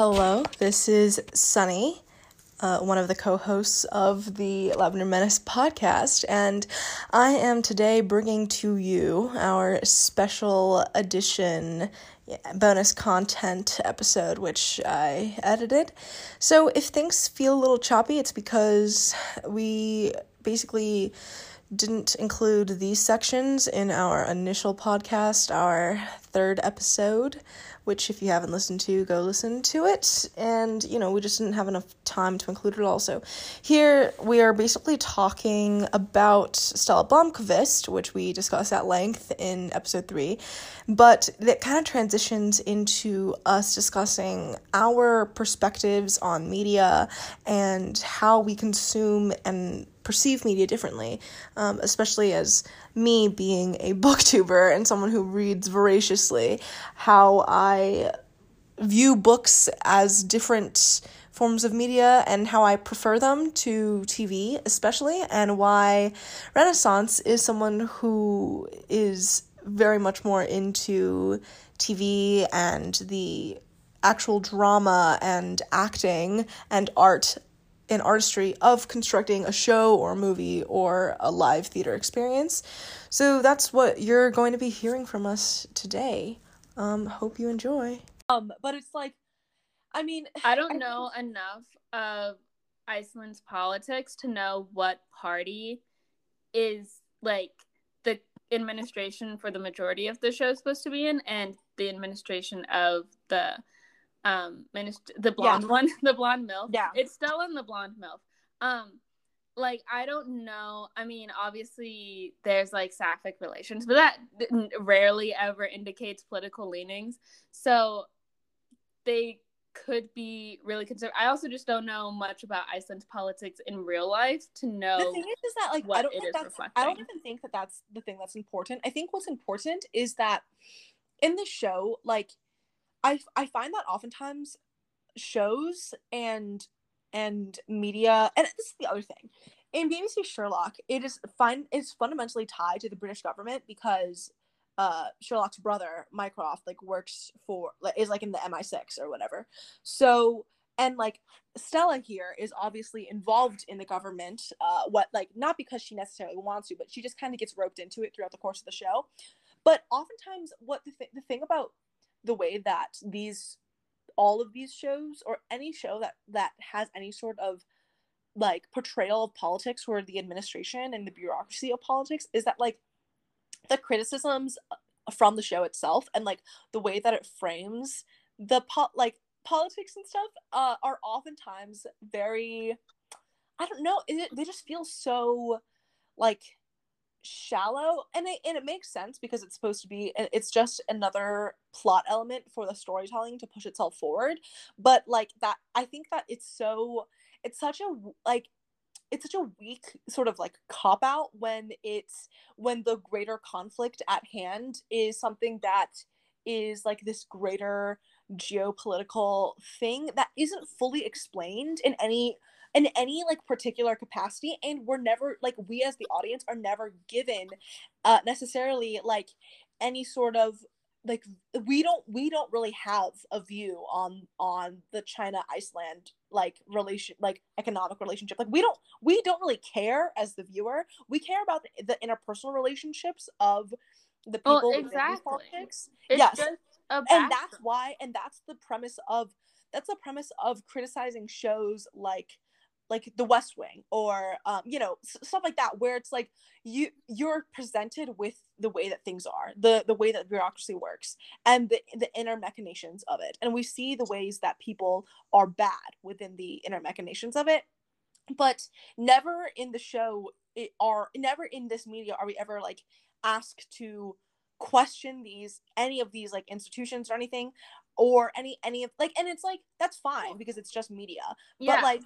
Hello, this is Sunny, uh, one of the co hosts of the Lavender Menace podcast, and I am today bringing to you our special edition bonus content episode, which I edited. So if things feel a little choppy, it's because we basically didn't include these sections in our initial podcast, our third episode, which if you haven't listened to, go listen to it. And, you know, we just didn't have enough time to include it all. So here we are basically talking about Stella Blomkvist, which we discussed at length in episode three, but that kind of transitions into us discussing our perspectives on media and how we consume and perceive media differently, um, especially as me being a booktuber and someone who reads voraciously, how I view books as different forms of media and how I prefer them to TV, especially, and why Renaissance is someone who is very much more into TV and the actual drama and acting and art and artistry of constructing a show or a movie or a live theater experience. So that's what you're going to be hearing from us today. Um, hope you enjoy. Um, but it's like, I mean, I don't know enough of Iceland's politics to know what party is like the administration for the majority of the show is supposed to be in, and the administration of the um minist- the blonde yeah. one the blonde milf. Yeah. It's still in the blonde milf. Um like i don't know. I mean obviously there's like sapphic relations but that rarely ever indicates political leanings. So they could be really concerned i also just don't know much about iceland's politics in real life to know the thing is, is that like i don't think that's reflecting. i don't even think that that's the thing that's important. I think what's important is that in the show like I I find that oftentimes shows and and media and this is the other thing in BBC Sherlock it is fun it's fundamentally tied to the British government because uh Sherlock's brother Mycroft like works for is like in the MI6 or whatever. So and like Stella here is obviously involved in the government uh what like not because she necessarily wants to but she just kind of gets roped into it throughout the course of the show. But oftentimes what the, th- the thing about the way that these all of these shows or any show that that has any sort of like portrayal of politics or the administration and the bureaucracy of politics is that like the criticisms uh, from the show itself and like the way that it frames the po- like politics and stuff uh, are oftentimes very i don't know it, they just feel so like shallow and it, and it makes sense because it's supposed to be it's just another plot element for the storytelling to push itself forward but like that i think that it's so it's such a like it's such a weak sort of like cop out when it's when the greater conflict at hand is something that is like this greater geopolitical thing that isn't fully explained in any in any like particular capacity and we're never like we as the audience are never given uh necessarily like any sort of like we don't we don't really have a view on on the china iceland like relation like economic relationship. Like we don't we don't really care as the viewer. We care about the, the interpersonal relationships of the people well, exactly. politics. It's yes. and that's why and that's the premise of that's the premise of criticizing shows like like the west wing or um, you know stuff like that where it's like you you're presented with the way that things are the the way that bureaucracy works and the the inner machinations of it and we see the ways that people are bad within the inner machinations of it but never in the show it are never in this media are we ever like asked to question these any of these like institutions or anything or any any of like and it's like that's fine because it's just media yeah. but like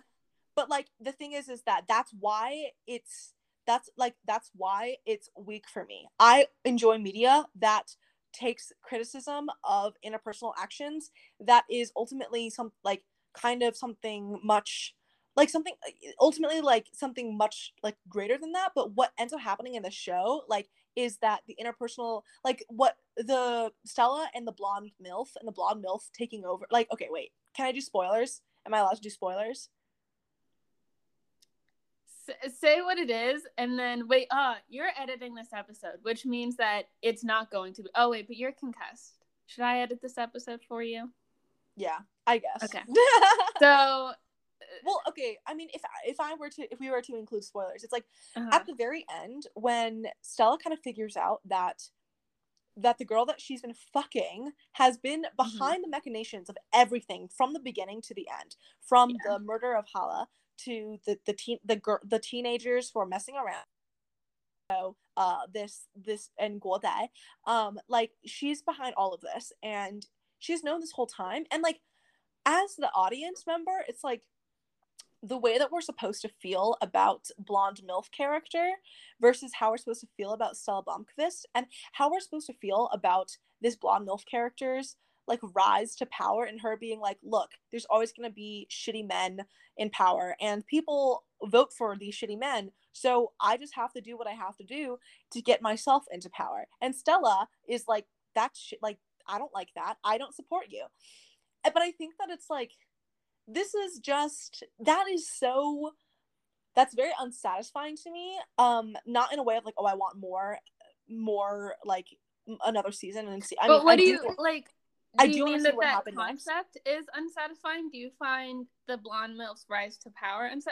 but like the thing is is that that's why it's that's like that's why it's weak for me. I enjoy media that takes criticism of interpersonal actions that is ultimately some like kind of something much like something ultimately like something much like greater than that. But what ends up happening in the show like is that the interpersonal like what the Stella and the blonde MILF and the blonde MILF taking over like okay wait can I do spoilers? Am I allowed to do spoilers say what it is and then wait uh you're editing this episode which means that it's not going to be oh wait but you're concussed should I edit this episode for you yeah I guess okay so well okay i mean if if i were to if we were to include spoilers it's like uh-huh. at the very end when stella kind of figures out that that the girl that she's been fucking has been mm-hmm. behind mm-hmm. the machinations of everything from the beginning to the end from yeah. the murder of hala to the the teen the girl the teenagers who are messing around. So uh this this and Guodai, um like she's behind all of this and she's known this whole time and like as the audience member it's like the way that we're supposed to feel about blonde MILF character versus how we're supposed to feel about Stella Blomkvist and how we're supposed to feel about this blonde MILF character's like rise to power and her being like, look, there's always gonna be shitty men in power and people vote for these shitty men. So I just have to do what I have to do to get myself into power. And Stella is like, that's shit like I don't like that. I don't support you. But I think that it's like this is just that is so that's very unsatisfying to me um not in a way of like oh i want more more like another season and see i but mean what I do you like do I do you mean that that concept next. is unsatisfying? Do you find the blonde MILF's rise to power and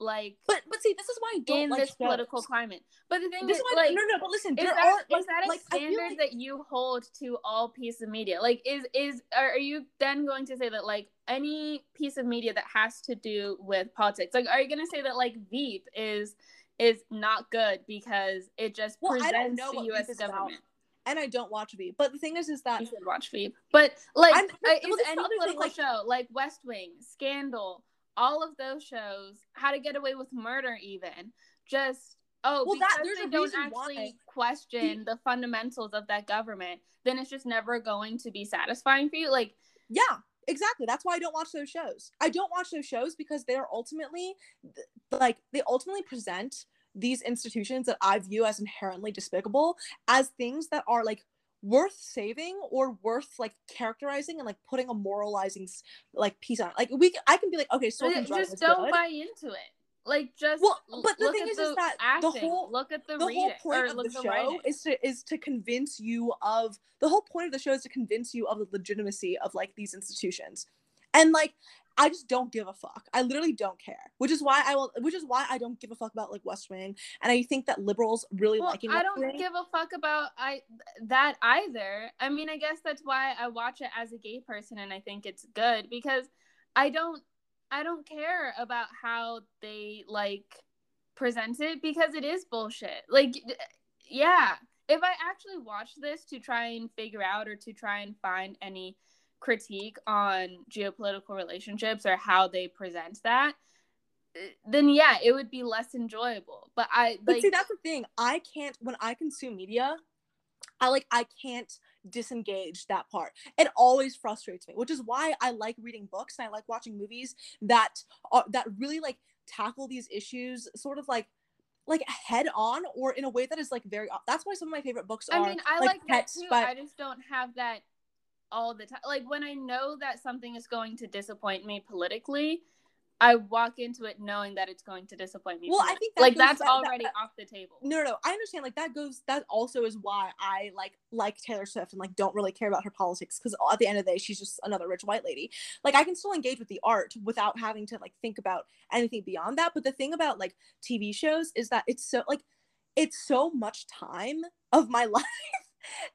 like? But but see, this is why I don't in like this shows. political climate. But the thing this is, why, like, no, no. But listen, is that, are, like, is that a like, standard like... that you hold to all piece of media? Like, is is are, are you then going to say that like any piece of media that has to do with politics, like, are you going to say that like Veep is is not good because it just well, presents the U.S. government? About and I don't watch Veep. But the thing is, is that you should watch Veep. But like, I'm, is any political thing, like, show like West Wing, Scandal, all of those shows, How to Get Away with Murder, even just oh, well, because that, they don't actually why. question the fundamentals of that government, then it's just never going to be satisfying for you. Like, yeah, exactly that's why i don't watch those shows i don't watch those shows because they're ultimately like they ultimately present these institutions that I view as inherently despicable as things that are like worth saving or worth like characterizing and like putting a moralizing like piece on it. Like we, I can be like, okay, so just don't good. buy into it. Like just well, but the thing is, the is that acting, the whole look at the, the whole point of the show is to is to convince you of the whole point of the show is to convince you of the legitimacy of like these institutions, and like I just don't give a fuck. I literally don't care. Which is why I will which is why I don't give a fuck about like West Wing. And I think that liberals really well, liking I don't Wing. give a fuck about I that either. I mean, I guess that's why I watch it as a gay person and I think it's good because I don't I don't care about how they like present it because it is bullshit. Like yeah, if I actually watch this to try and figure out or to try and find any critique on geopolitical relationships or how they present that then yeah it would be less enjoyable. But i like, but see that's the thing. I can't when i consume media i like i can't disengage that part. It always frustrates me which is why i like reading books and i like watching movies that are that really like tackle these issues sort of like like head on or in a way that is like very that's why some of my favorite books are i mean i like, like that too. by, i just don't have that all the time. Like when I know that something is going to disappoint me politically, I walk into it knowing that it's going to disappoint me. Well, I think that like that's that, already that, off the table. No, no, I understand. Like that goes. That also is why I like like Taylor Swift and like don't really care about her politics because at the end of the day, she's just another rich white lady. Like I can still engage with the art without having to like think about anything beyond that. But the thing about like TV shows is that it's so like it's so much time of my life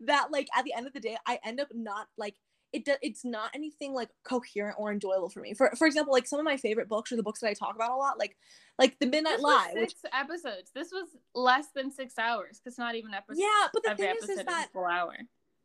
that like at the end of the day I end up not like it do, it's not anything like coherent or enjoyable for me. For for example, like some of my favorite books are the books that I talk about a lot, like like the Midnight this Lie. six which... episodes. This was less than six hours. Cause not even episode. Yeah, but the thing is, is that full hour.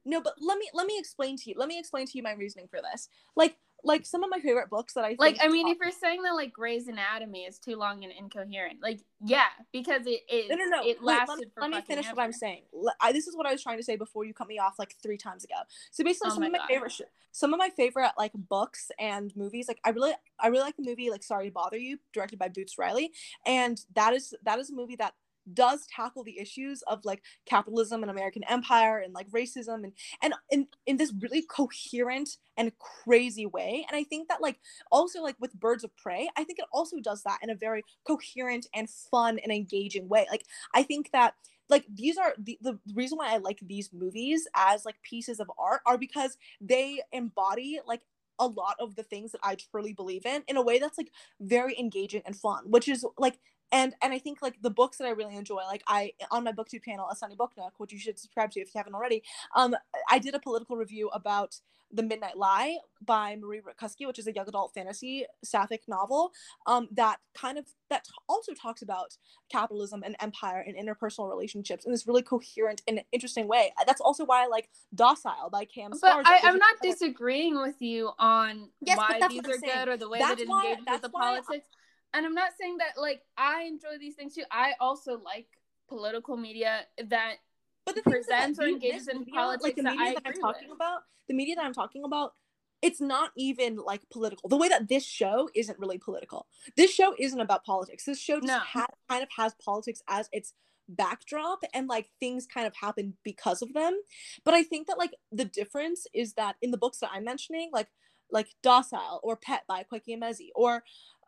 No, but let me let me explain to you. Let me explain to you my reasoning for this. Like like some of my favorite books that I like. I mean, if you're saying that like Grey's Anatomy is too long and incoherent, like yeah, because it is. No, no, no. It lasted Wait, let, let me finish ever. what I'm saying. I, this is what I was trying to say before you cut me off like three times ago. So basically, oh some of my God. favorite, sh- some of my favorite like books and movies. Like I really, I really like the movie like Sorry to Bother You, directed by Boots Riley, and that is that is a movie that does tackle the issues of like capitalism and American empire and like racism and and in in this really coherent and crazy way. And I think that like also like with Birds of Prey, I think it also does that in a very coherent and fun and engaging way. Like I think that like these are the, the reason why I like these movies as like pieces of art are because they embody like a lot of the things that I truly believe in in a way that's like very engaging and fun, which is like and and I think like the books that I really enjoy, like I on my booktube channel, a Sunny Book Nook, which you should subscribe to if you haven't already. Um, I did a political review about the Midnight Lie by Marie Rutkoski, which is a young adult fantasy sapphic novel um, that kind of that also talks about capitalism and empire and interpersonal relationships in this really coherent and interesting way. That's also why I like Docile by Cam. But I, am not disagreeing with you on yes, why these are good or the way that's that it why, engages with the politics. And I'm not saying that like I enjoy these things too. I also like political media that but the presents or engages in media, politics like the media that, that I'm talking with. about, the media that I'm talking about, it's not even like political. The way that this show isn't really political. This show isn't about politics. This show just no. ha- kind of has politics as its backdrop and like things kind of happen because of them. But I think that like the difference is that in the books that I'm mentioning, like like Docile or Pet by Akwaeke Emezi or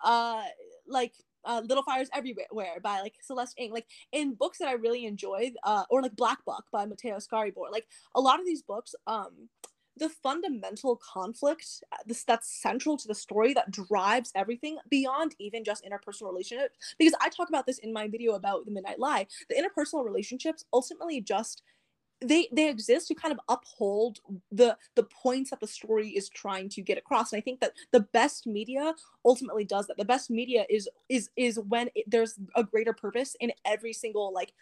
uh like uh, Little Fires Everywhere by like Celeste Ng. Like in books that I really enjoy, uh, or like Black Book by Matteo Scariborn. Like a lot of these books, um, the fundamental conflict uh, this that's central to the story that drives everything beyond even just interpersonal relationships because i talk about this in my video about the midnight lie the interpersonal relationships ultimately just they they exist to kind of uphold the the points that the story is trying to get across and i think that the best media ultimately does that. The best media is is is when it, there's a greater purpose in every single like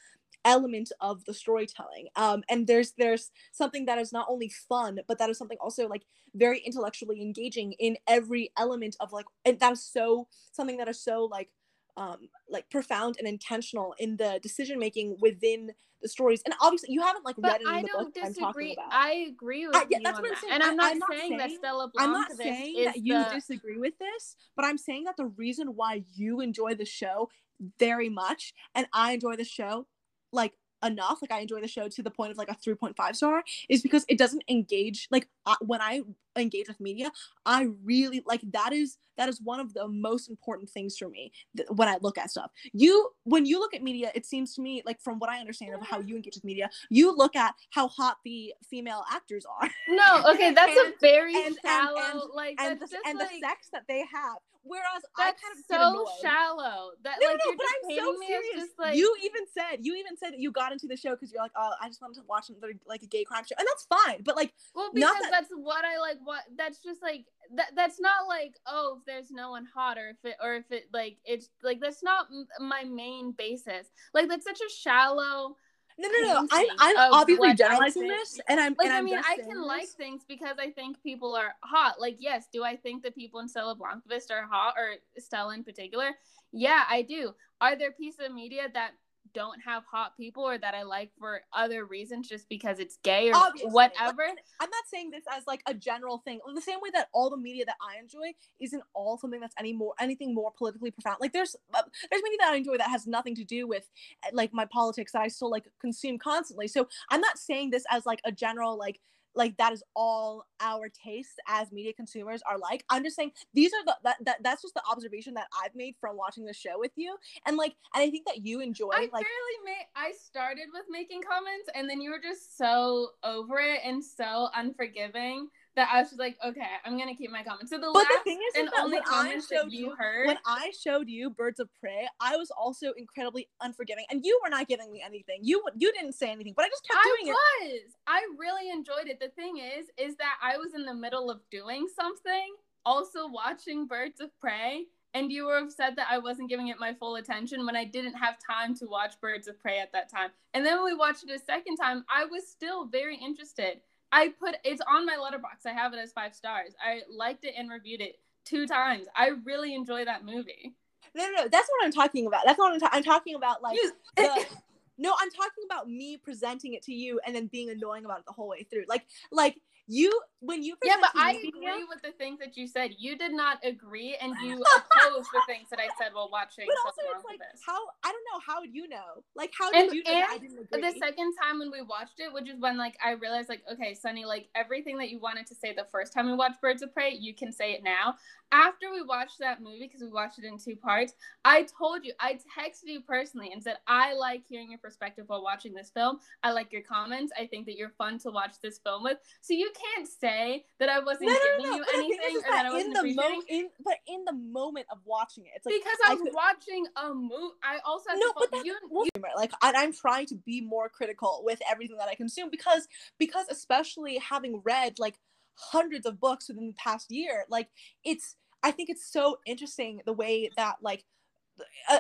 element of the storytelling. Um and there's there's something that is not only fun but that is something also like very intellectually engaging in every element of like and that is so something that is so like um like profound and intentional in the decision making within the stories. And obviously, you haven't like but read the don't disagree. I'm talking about. I agree with I, yeah, you that's what I'm saying. And I'm not, I'm not saying, that Stella I'm not saying that you the... disagree with this, but I'm saying that the reason why you enjoy the show very much and I enjoy the show like enough like i enjoy the show to the point of like a 3.5 star is because it doesn't engage like uh, when i engage with media i really like that is that is one of the most important things for me th- when i look at stuff. You when you look at media it seems to me like from what i understand of how you engage with media you look at how hot the female actors are. No okay that's and, a very and, shallow and, like and, the, and like, the sex that they have Whereas That's I kind of so shallow. That no, like no, but I'm so serious. Like... You even said you even said that you got into the show because you're like, oh, I just wanted to watch another like a gay crime show, and that's fine. But like, well, because that... that's what I like. What that's just like that. That's not like oh, if there's no one hot, or if it, or if it like it's like that's not my main basis. Like that's such a shallow no, no, no. I'm, I'm obviously generalizing this, and I'm like. And I mean, I can this. like things because I think people are hot. Like, yes, do I think the people in Stella Blomkvist are hot, or Stella in particular? Yeah, I do. Are there pieces of media that don't have hot people or that I like for other reasons just because it's gay or Obviously. whatever. I'm not saying this as like a general thing. The same way that all the media that I enjoy isn't all something that's any more anything more politically profound. Like there's uh, there's media that I enjoy that has nothing to do with eh, like my politics that I still like consume constantly. So I'm not saying this as like a general like like that is all our tastes as media consumers are like. I'm just saying these are the that, that that's just the observation that i've made from watching the show with you. And like and i think that you enjoy i like barely made i started with making comments and then you were just so over it and so unforgiving that I was just like, okay, I'm gonna keep my comments. So the but last the thing is, and only comments that you heard when I showed you Birds of Prey, I was also incredibly unforgiving, and you were not giving me anything. You you didn't say anything, but I just kept doing it. I was. I really enjoyed it. The thing is, is that I was in the middle of doing something, also watching Birds of Prey. And you were upset that I wasn't giving it my full attention when I didn't have time to watch Birds of Prey at that time. And then when we watched it a second time, I was still very interested. I put it's on my Letterboxd. I have it as five stars. I liked it and reviewed it two times. I really enjoy that movie. No, no, no. That's what I'm talking about. That's what I'm, ta- I'm talking about. Like, the, no, I'm talking about me presenting it to you and then being annoying about it the whole way through. Like, like you when you yeah, but I agree with the things that you said. You did not agree, and you opposed the things that I said while watching. But also, it's like how I don't know. How would you know? Like, how did and, you know I didn't agree? The second time when we watched it, which is when like I realized like, okay, Sunny, like everything that you wanted to say the first time we watched Birds of Prey, you can say it now. After we watched that movie, because we watched it in two parts, I told you, I texted you personally and said I like hearing your perspective while watching this film. I like your comments. I think that you're fun to watch this film with. So you can't say that I wasn't no, no, giving no, you anything or that I wasn't in the mo- in, but in the moment of watching it, it's like because I was I could... watching a movie. I also no, but that's, you, you, like I'm trying to be more critical with everything that I consume because because especially having read like hundreds of books within the past year, like it's I think it's so interesting the way that like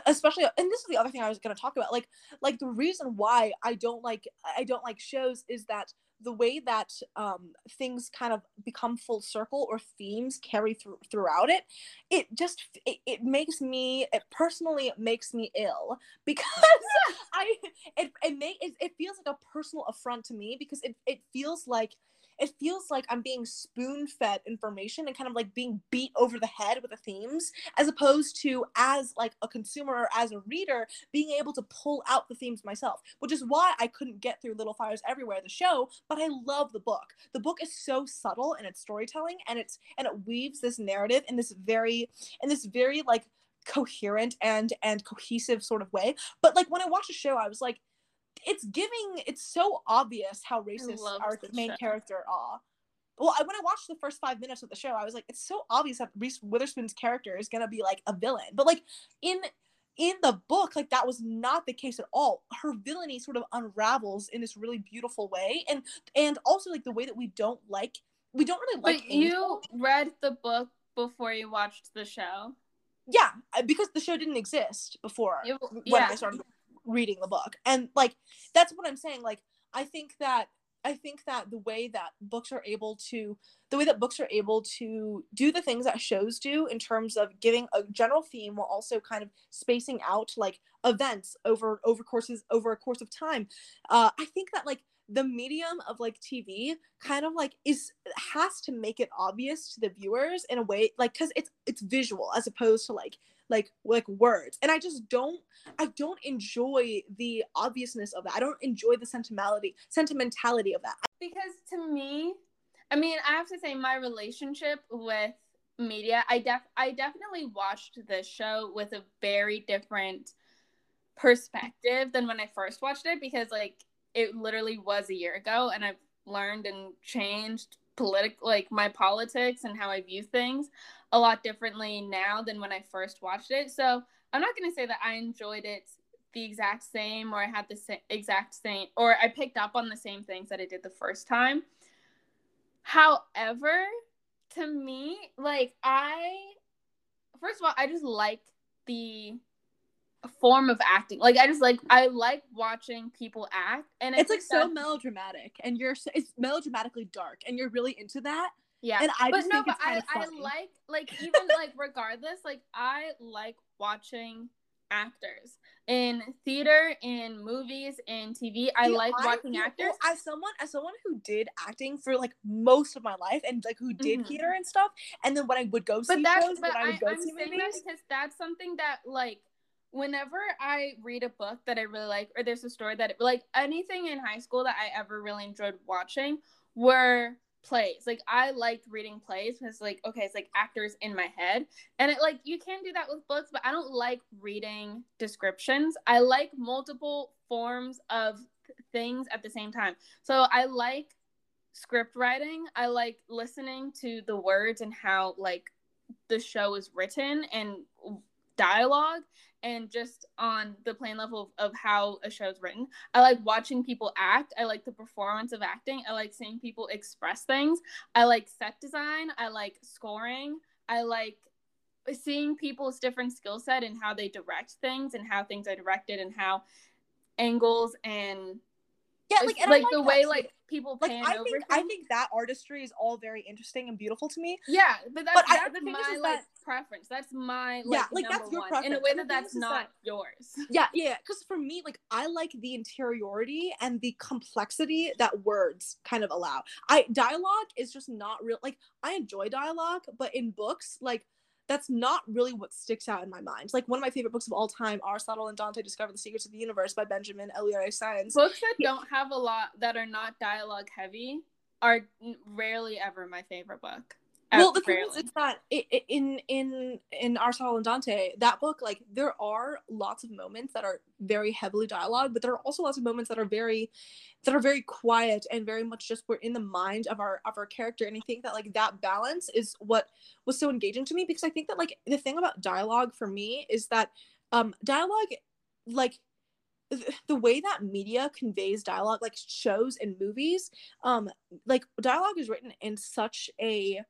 especially and this is the other thing i was going to talk about like like the reason why i don't like i don't like shows is that the way that um, things kind of become full circle or themes carry through throughout it it just it, it makes me it personally makes me ill because i it it, may, it it feels like a personal affront to me because it, it feels like it feels like I'm being spoon fed information and kind of like being beat over the head with the themes, as opposed to as like a consumer or as a reader being able to pull out the themes myself, which is why I couldn't get through Little Fires Everywhere, the show, but I love the book. The book is so subtle in its storytelling and it's and it weaves this narrative in this very in this very like coherent and and cohesive sort of way. But like when I watched the show, I was like, it's giving it's so obvious how racist our main show. character are. Well I, when i watched the first five minutes of the show i was like it's so obvious that reese witherspoon's character is gonna be like a villain. But like in in the book like that was not the case at all. Her villainy sort of unravels in this really beautiful way. And and also like the way that we don't like we don't really like but you read the book before you watched the show? Yeah because the show didn't exist before it, when yeah. i started reading the book. And like that's what i'm saying. Like i think that i think that the way that books are able to the way that books are able to do the things that shows do in terms of giving a general theme while also kind of spacing out like events over over courses over a course of time uh i think that like the medium of like TV kind of like is has to make it obvious to the viewers in a way like cuz it's it's visual as opposed to like like like words. And i just don't i don't enjoy the obviousness of that. I don't enjoy the sentimentality sentimentality of that. Because to me i mean i have to say my relationship with media i def i definitely watched this show with a very different perspective than when i first watched it because like it literally was a year ago and i've learned and changed political like my politics and how I view things a lot differently now than when I first watched it. So I'm not going to say that I enjoyed it the exact same or I had the same, exact same or I picked up on the same things that I did the first time. However, to me, like I first of all, I just like the form of acting. Like I just like I like watching people act, and it's like so melodramatic, and you're so, it's melodramatically dark, and you're really into that. Yeah, and I but no, but I, I like like even like regardless, like I like watching actors in theater, in movies, in TV. I like I watching actors. As someone, as someone who did acting for like most of my life, and like who did mm-hmm. theater and stuff, and then when I would go see but shows, but I would go I'm see movies, that because that's something that like whenever I read a book that I really like, or there's a story that like anything in high school that I ever really enjoyed watching were plays. Like I liked reading plays because like okay, it's like actors in my head. And it like you can do that with books, but I don't like reading descriptions. I like multiple forms of things at the same time. So I like script writing. I like listening to the words and how like the show is written and dialogue and just on the plain level of, of how a show's written. I like watching people act. I like the performance of acting. I like seeing people express things. I like set design. I like scoring. I like seeing people's different skill set and how they direct things and how things are directed and how angles and yeah, like like, like the way like people like I think I think that artistry is all very interesting and beautiful to me. Yeah, but that's, but that's I, the thing my is, is like preference. That's my like, yeah, like that's your one, preference. in a way that that's not that, yours. Yeah, yeah. Because for me, like I like the interiority and the complexity that words kind of allow. I dialogue is just not real. Like I enjoy dialogue, but in books, like that's not really what sticks out in my mind. Like one of my favorite books of all time, Aristotle and Dante Discover the Secrets of the Universe by Benjamin Alire Sáenz. Books that don't have a lot that are not dialogue heavy are rarely ever my favorite book well the thing is, is that it, in in in Aristotle and Dante, that book, like there are lots of moments that are very heavily dialogue, but there are also lots of moments that are very that are very quiet and very much just we're in the mind of our of our character. And I think that like that balance is what was so engaging to me because I think that like the thing about dialogue for me is that um dialogue like the way that media conveys dialogue like shows and movies um like dialogue is written in such a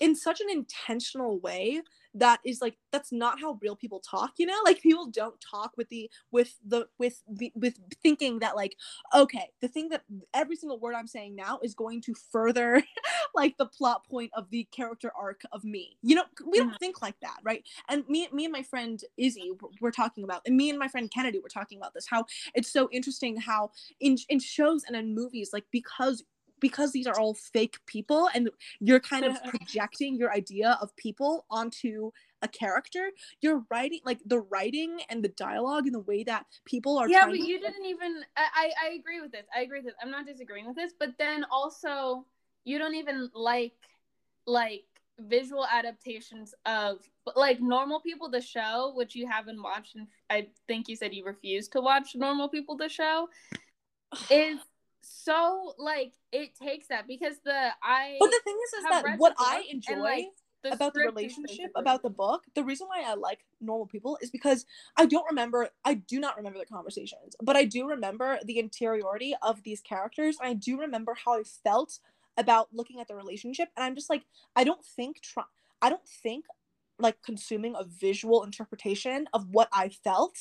in such an intentional way that is like that's not how real people talk you know? Like people don't talk with the with the with the with thinking that like okay the thing that every single word i'm saying now is going to further like the plot point of the character arc of me. You know we don't mm-hmm. think like that right? And me me and my friend izzy we're talking about and me and my friend kennedy were talking about this how it's so interesting how in in shows and in movies like because because these are all fake people and you're kind of projecting your idea of people onto a character you're writing like the writing and the dialogue and the way that people are yeah but you to- didn't even I, I agree with this i agree with this i'm not disagreeing with this but then also you don't even like like visual adaptations of like normal people the show which you haven't watched and i think you said you refused to watch normal people the show is so like it takes that because the I But the thing is is that what I enjoy and, like, the about the relationship about the book the reason why i like normal people is because i don't remember i do not remember the conversations but i do remember the interiority of these characters. And i do remember how i felt about looking at the relationship and i'm just like i don't think try- i don't think like consuming a visual interpretation of what I felt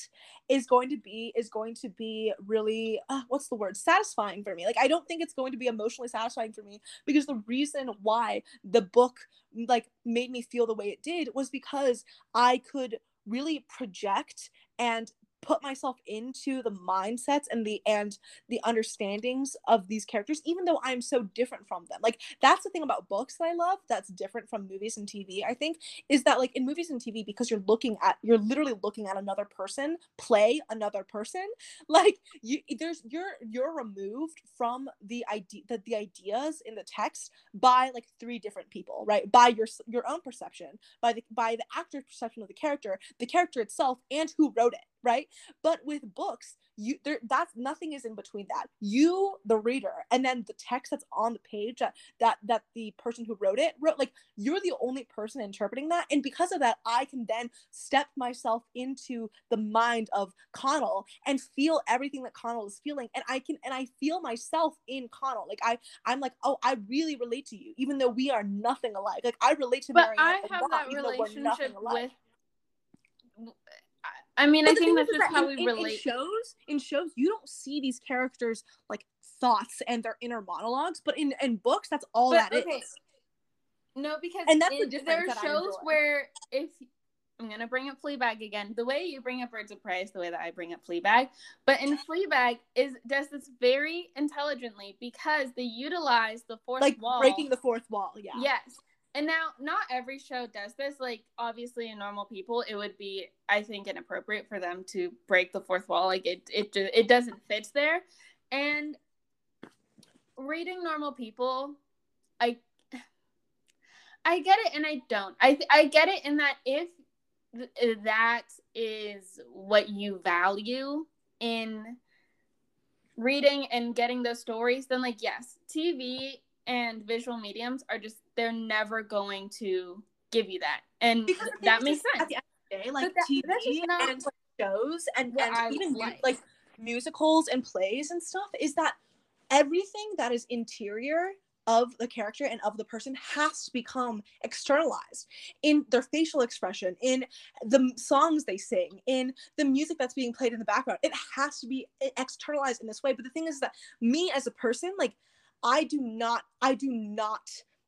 is going to be is going to be really uh, what's the word satisfying for me. Like I don't think it's going to be emotionally satisfying for me because the reason why the book like made me feel the way it did was because I could really project and put myself into the mindsets and the and the understandings of these characters even though i'm so different from them. Like that's the thing about books that i love that's different from movies and tv i think is that like in movies and tv because you're looking at you're literally looking at another person play another person like you there's you're you're removed from the idea that the ideas in the text by like three different people right? By your your own perception by the by the actor's perception of the character the character itself and who wrote it right? But with books you there that's nothing is in between that. You the reader and then the text that's on the page that that that the person who wrote it wrote like you're the only person interpreting that. And because of that i can then step myself into the mind of connell and feel everything that connell is feeling. And i can and i feel myself in connell. Like i i'm like oh i really relate to you even though we are nothing alike. Like i relate to but i have that relationship with I mean, but I think that's just that how in, we relate. In shows, in shows, you don't see these characters like thoughts and their inner monologues, but in in books, that's all but, that okay. is. No, because and that's the. There are shows where if I'm gonna bring up Fleabag again, the way you bring up Birds of Prey is the way that I bring up Fleabag. But in Fleabag is does this very intelligently because they utilize the fourth like wall, breaking the fourth wall. Yeah. Yes, and now not every show does this. Like obviously in normal people it would be i think inappropriate for them to break the fourth wall. Like it it it doesn't fit there. And reading normal people i i get it and i don't. I i get it in that if th- that is what you value in reading and getting those stories then like yes tv and visual mediums are just they're never going to give you that, and th- that makes sense. At the end of the day, like that, TV and like, shows and, and even like. like musicals and plays and stuff is that everything that is interior of the character and of the person has to become externalized in their facial expression, in the songs they sing, in the music that's being played in the background. It has to be eh, externalized in this way. But the thing is that me as a person, like I do not, I do not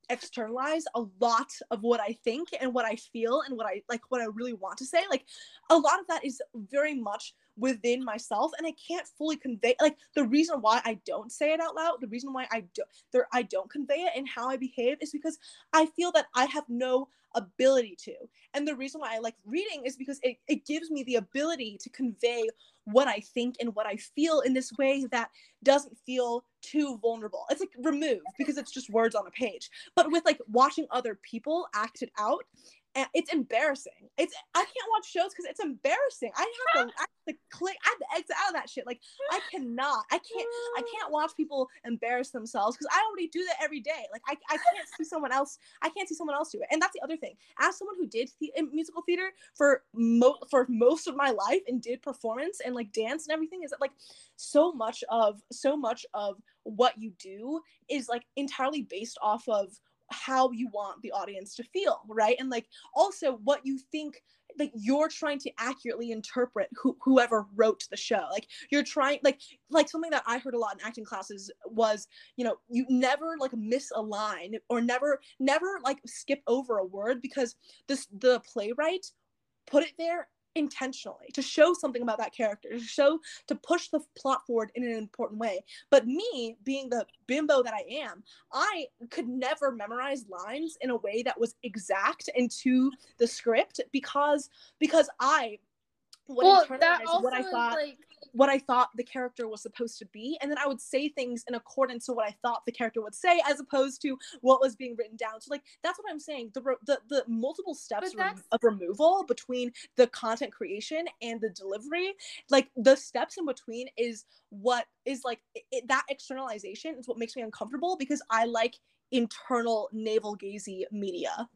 externalize a lot of what I think and what I feel and what I like what I really want to say. Like a lot of that is very much within myself and I can't fully convey like the reason why I don't say it out loud, the reason why I don't there I don't convey it and how I behave is because I feel that I have no ability to. And the reason why I like reading is because it, it gives me the ability to convey what I think and what I feel in this way that doesn't feel too vulnerable. It's like removed because it's just words on a page. But with like watching other people act it out it's embarrassing. It's I can't watch shows because it's embarrassing. I have to, I have to click. I have to exit out of that shit. Like I cannot. I can't. I can't watch people embarrass themselves because I already do that every day. Like I, I can't see someone else. I can't see someone else do it. And that's the other thing. As someone who did the, musical theater for mo- for most of my life and did performance and like dance and everything, is that like so much of so much of what you do is like entirely based off of how you want the audience to feel, right? And like also what you think like you're trying to accurately interpret who, whoever wrote the show like you're trying like like something that i heard a lot in acting classes was you know you never like miss a line or never never like skip over a word because this the playwright put it there intentionally to show something about that character to show to push the plot forward in an important way. But me being the bimbo that i am i could never memorize lines in a way that was exact into the script because because i would well, internalize what i thought like what I thought the character was supposed to be, and then I would say things in accordance to what I thought the character would say, as opposed to what was being written down. So, like that's what I'm saying. The the, the multiple steps of removal between the content creation and the delivery, like the steps in between, is what is like it, that externalization is what makes me uncomfortable because I like internal navel gazy media.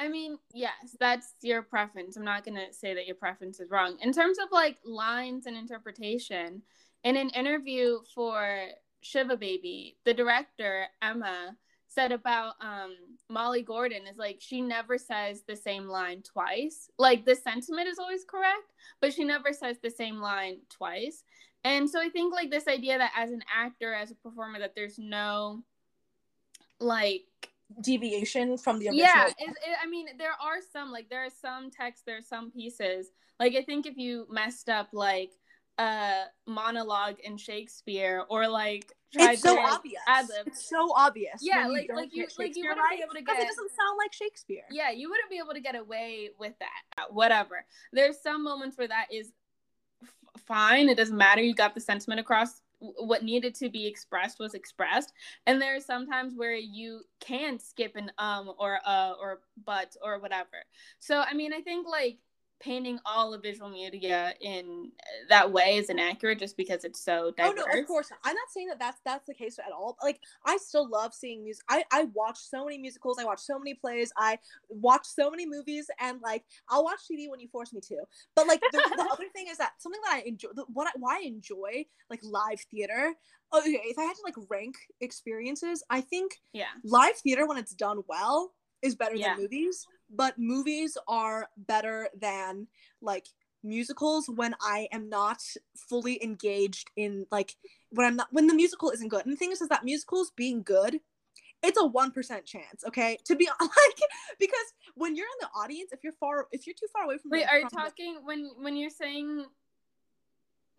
I mean, yes, that's your preference. I'm not going to say that your preference is wrong. In terms of like lines and interpretation, in an interview for Shiva Baby, the director, Emma, said about um, Molly Gordon is like she never says the same line twice. Like the sentiment is always correct, but she never says the same line twice. And so I think like this idea that as an actor, as a performer, that there's no like deviation from the original. Yeah, it, it, I mean, there are some like there are some texts, there are some pieces. Like I think if you messed up like a monologue in Shakespeare or like it's so obvious. Ad-lib. It's so obvious. Yeah, like you like you like you wouldn't right? be able to get it doesn't sound like Shakespeare. Yeah, you wouldn't be able to get away with that. Whatever. There's some moments where that is f- fine. It doesn't matter. You got the sentiment across what needed to be expressed was expressed. And there are sometimes where you can skip an um or uh or but or whatever. So i mean i think like painting all of visual media in eh, that way is inaccurate just because it's so diverse. Oh no, of course. I'm not saying that that's that's the case at all. Like I still love seeing music. I I watch so many musicals. I watch so many plays. I watch so many movies, and like I'll watch TV when you force me to. But like the, the other thing is that something that I enjoy, the, what I, why I enjoy like live theater. Oh, okay, if I had to like rank experiences, I think yeah, live theater when it's done well is better yeah. than movies but movies are better than like musicals when I am not fully engaged in like when I'm not when the musical isn't good. And the thing is, is that musicals being good, it's a one percent chance. Okay, to be like because when you're in the audience, if you're far, if you're too far away from, wait, the, are you talking the, when when you're saying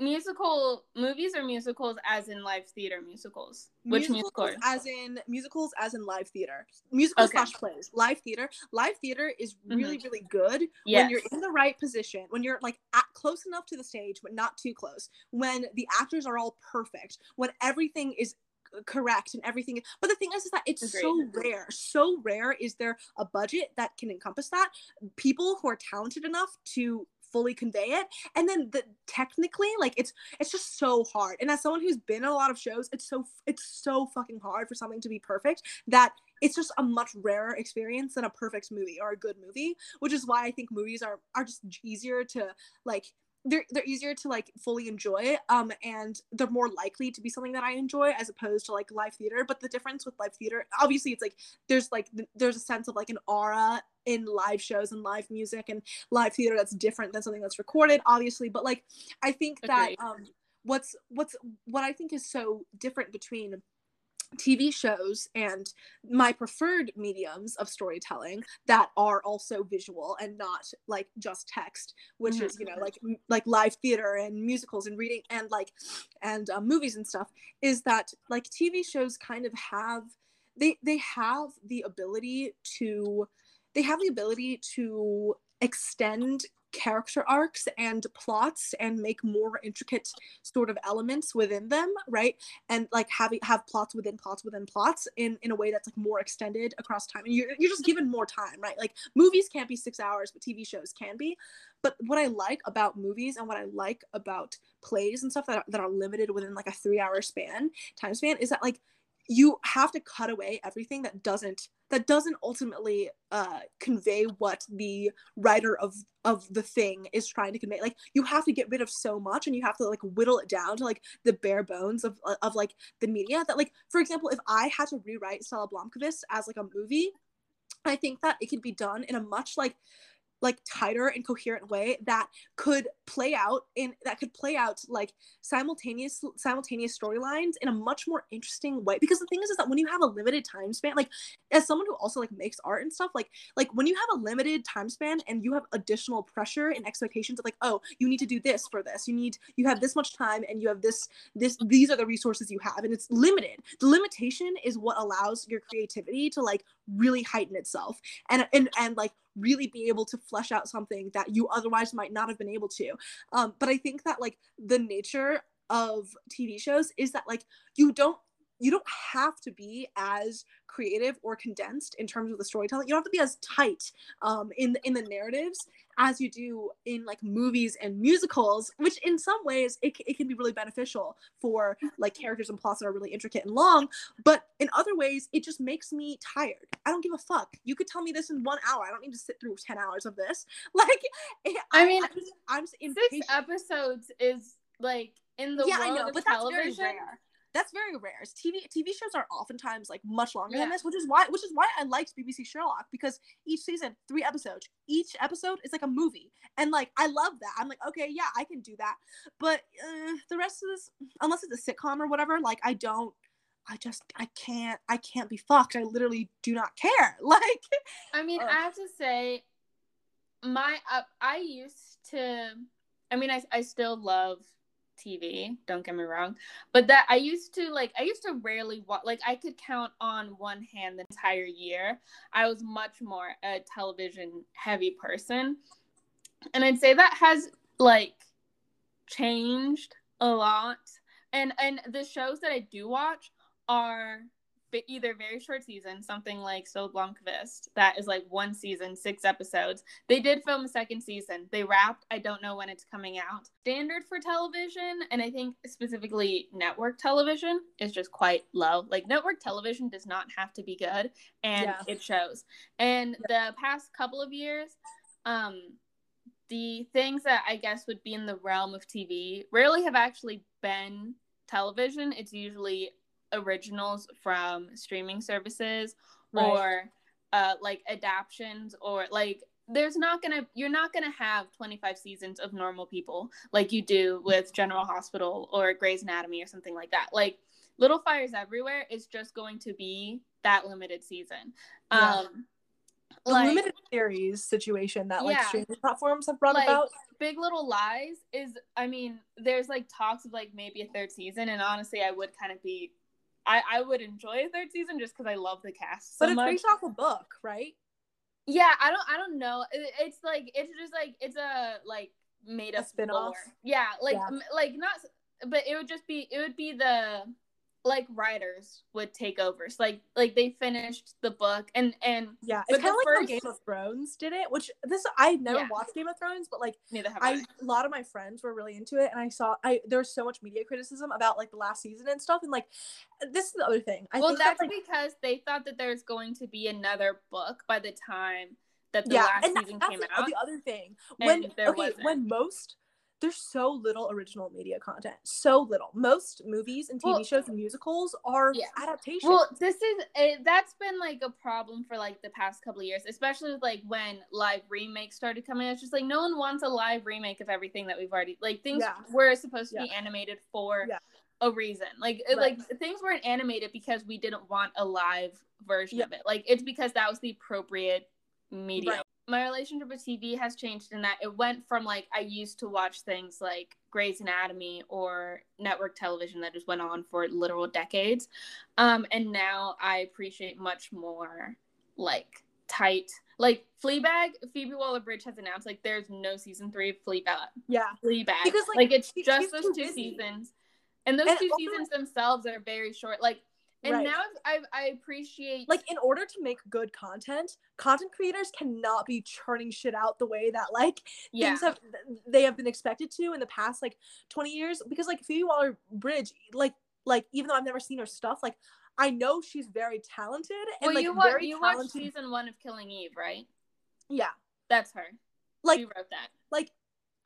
musical movies or musicals as in live theater musicals? Which musicals? As in musicals as in live theater. Musicals okay. slash plays. Live theater. Live theater is really, mm-hmm. really good yes. when you're in the right position, when you're like at, close enough to the stage, but not too close, when the actors are all perfect, when everything is correct and everything but the thing is, is that it's Agreed. so rare so rare is there a budget that can encompass that people who are talented enough to fully convey it. And then the technically like it's it's just so hard. And as someone who's been in a lot of shows it's so it's so fucking hard for something to be perfect that it's just a much rarer experience than a perfect movie or a good movie which is why i think movies are are just easier to like they're they're easier to like fully enjoy um and they're more likely to be something that i enjoy as opposed to like live theater but the difference with live theater obviously it's like there's like there's a sense of like an aura in live shows and live music and live theater that's different than something that's recorded obviously but like i think that um what's what's what i think is so different between TV shows and my preferred mediums of storytelling that are also visual and not like just text, which mm-hmm. is you know like like live theater and musicals and reading and like and um, movies and stuff, is that like TV shows kind of have they they have the ability to they have the ability to extend character arcs and plots and make more intricate sort of elements within them right? And like having have plots within plots within plots in in a way that's like more extended across time. And you're, you're just given more time right? Like movies can't be six hours but tv shows can be. But what i like about movies and what i like about plays and stuff that are, that are limited within like a three hour span time span is that like you have to cut away everything that doesn't that doesn't ultimately uh, convey what the writer of of the thing is trying to convey. Like you have to get rid of so much and you have to like whittle it down to like the bare bones of of like the media that like for example if i had to rewrite stella blomkvist as like a movie i think that it could be done in a much like like tighter and coherent way that could play out in that could play out like simultaneous simultaneous storylines in a much more interesting way. Because the thing is is that when you have a limited time span like as someone who also like makes art and stuff like like when you have a limited time span and you have additional pressure and expectations of like oh you need to do this for this. You need you have this much time and you have this this these are the resources you have. And it's limited. The limitation is what allows your creativity to like really heighten itself and and and like really be able to flesh out something that you otherwise might not have been able to. Um but i think that like the nature of tv shows is that like you don't you don't have to be as creative or condensed in terms of the storytelling. You don't have to be as tight um, in in the narratives as you do in like movies and musicals, which in some ways it, it can be really beneficial for like characters and plots that are really intricate and long. But in other ways, it just makes me tired. I don't give a fuck. You could tell me this in one hour. I don't need to sit through ten hours of this. Like, I, I mean, I'm, just, I'm six episodes is like in the yeah, world I know, of television that's very rare. TV TV shows are oftentimes like much longer yeah. than this, which is why which is why I liked BBC Sherlock because each season three episodes. Each episode is like a movie, and like I love that. I'm like, okay, yeah, I can do that. But uh, the rest of this, unless it's a sitcom or whatever, like I don't. I just I can't I can't be fucked. I literally do not care. Like I mean, uh, I have to say my uh, I used to I mean I I still love TV, don't get me wrong. But that I used to like I used to rarely watch like I could count on one hand the entire year. I was much more a television heavy person. And I'd say that has like changed a lot. And and the shows that I do watch are either very short season, something like So Blomkvist, that is like one season, six episodes. They did film a second season. They wrapped. I don't know when it's coming out. Standard for television, and I think specifically network television, is just quite low. Like network television does not have to be good, and yeah. it shows. And the past couple of years, um, the things that I guess would be in the realm of TV rarely have actually been television. It's usually originals from streaming services right. or uh, like adaptations or like there's not gonna you're not gonna have 25 seasons of normal people like you do with general hospital or grey's anatomy or something like that like little fires everywhere is just going to be that limited season yeah. um the like, limited series situation that like yeah. streaming platforms have brought like, about big little lies is i mean there's like talks of like maybe a third season and honestly i would kind of be I I would enjoy a third season just because I love the cast. So but it's much. based off a book, right? Yeah, I don't I don't know. It, it's like it's just like it's a like made up spin off. Yeah, like yeah. like not, but it would just be it would be the like writers would take over. So like like they finished the book and and yeah, it's kind of like first... Game of Thrones did it. Which this I never yeah. watched Game of Thrones, but like neither have I, I. A lot of my friends were really into it, and I saw I there was so much media criticism about like the last season and stuff, and like this is the other thing. I well, that's, like, because they thought that there's going to be another book by the time that the yeah, last season came the, out. The other thing when okay wasn't. when most there's so little original media content. So little. Most movies and TV well, shows and musicals are yeah. adaptations. Well, this is it, that's been like a problem for like the past couple of years, especially with, like when live remakes started coming. It's just like no one wants a live remake of everything that we've already like things yeah. were supposed to yeah. be animated for a reason. Like right. like things weren't animated because we didn't want a live version of it. Like it's because that was the appropriate medium. Right. My relationship with TV has changed in that it went from like I used to watch things like Grey's Anatomy or network television that just went on for literal decades. Um, and now I appreciate much more like tight like Fleabag, Phoebe Waller Bridge has announced like there's no season three of Fleabag. Yeah, Fleabag because like, like it's she, just those two busy. seasons, and those and two seasons themselves are very short. Like, and right. now I I appreciate like in order to make good content, content creators cannot be churning shit out the way that like yeah. things have they have been expected to in the past like twenty years. Because like Phoebe Waller Bridge, like like even though I've never seen her stuff, like I know she's very talented. And, well, like, you, wa- you watched season one of Killing Eve, right? Yeah, that's her. Like she wrote that. Like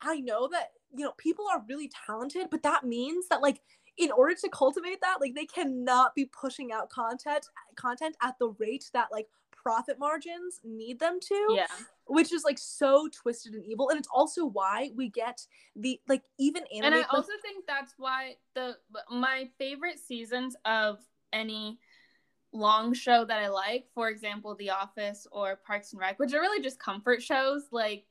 I know that you know people are really talented, but that means that like in order to cultivate that, like they cannot be pushing out content content at the rate that like profit margins need them to. Yeah. Which is like so twisted and evil. And it's also why we get the like even anime. And I also think that's why the my favorite seasons of any long show that I like, for example, The Office or Parks and Rec, which are really just comfort shows, like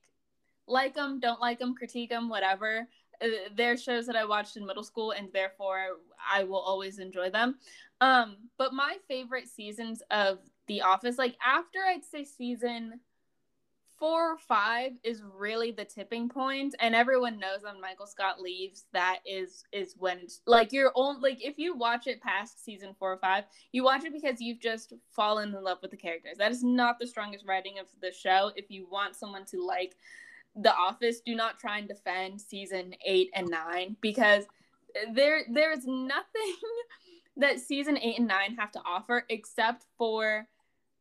like them, don't like them, critique them, whatever. Uh, they're shows that I watched in middle school, and therefore I will always enjoy them. Um, but my favorite seasons of The Office, like after I'd say season four or five is really the tipping point and everyone knows when michael scott leaves that is is when like you're only like if you watch it past season four or five you watch it because you've just fallen in love with the characters that is not the strongest writing of the show if you want someone to like the office do not try and defend season eight and nine because there there's nothing that season eight and nine have to offer except for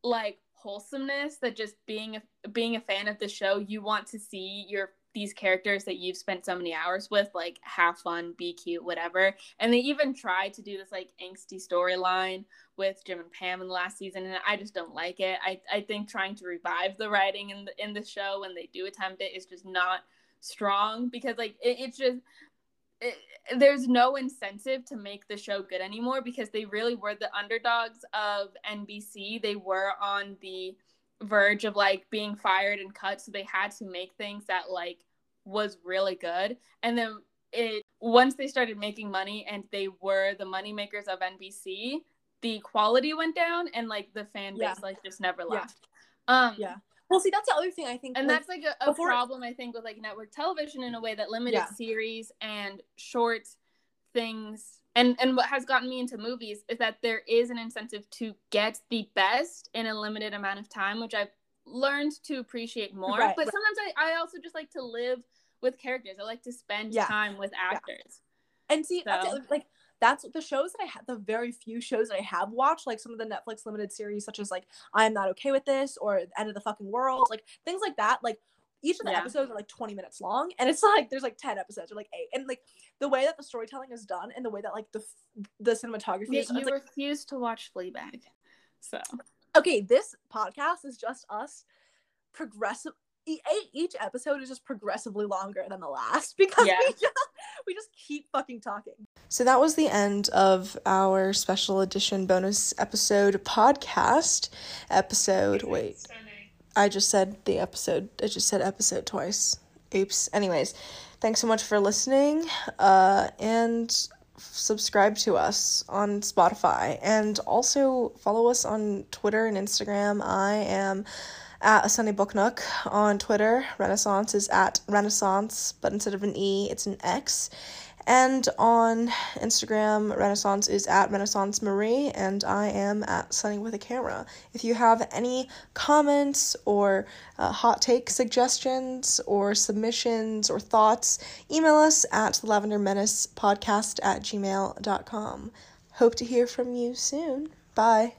like wholesomeness that just being a, being a fan of the show you want to see your these characters that you've spent so many hours with like have fun be cute whatever and they even tried to do this like angsty storyline with jim and pam in the last season and i just don't like it i, I think trying to revive the writing in the in the show when they do attempt it is just not strong because like it, it's just it, there's no incentive to make the show good anymore because they really were the underdogs of NBC. They were on the verge of like being fired and cut, so they had to make things that like was really good. And then it once they started making money and they were the money makers of NBC, the quality went down and like the fan base yeah. like just never left. Yeah. Um yeah. Well, see, that's the other thing I think, and that's like a, a before... problem I think with like network television in a way that limited yeah. series and short things. And and what has gotten me into movies is that there is an incentive to get the best in a limited amount of time, which I've learned to appreciate more. Right, but right. sometimes I, I also just like to live with characters. I like to spend yeah. time with actors. Yeah. And see, so. that's like that's the shows that I have, the very few shows that I have watched, like some of the Netflix limited series, such as like I Am Not Okay with This or End of the Fucking World, like things like that. Like each of the yeah. episodes are like 20 minutes long, and it's like there's like 10 episodes or like eight, and like the way that the storytelling is done and the way that like the the cinematography yeah, is. You like, refuse to watch Fleabag, so okay. This podcast is just us progressive each episode is just progressively longer than the last because yeah. we just we just keep fucking talking. So that was the end of our special edition bonus episode podcast. Episode wait. I just said the episode. I just said episode twice. Oops. Anyways, thanks so much for listening. Uh and subscribe to us on Spotify and also follow us on Twitter and Instagram. I am at a Sunny Book Nook on Twitter. Renaissance is at Renaissance, but instead of an E, it's an X. And on Instagram, Renaissance is at Renaissance Marie, and I am at Sunny with a Camera. If you have any comments or uh, hot take suggestions or submissions or thoughts, email us at the Lavender Menace podcast at gmail.com. Hope to hear from you soon. Bye.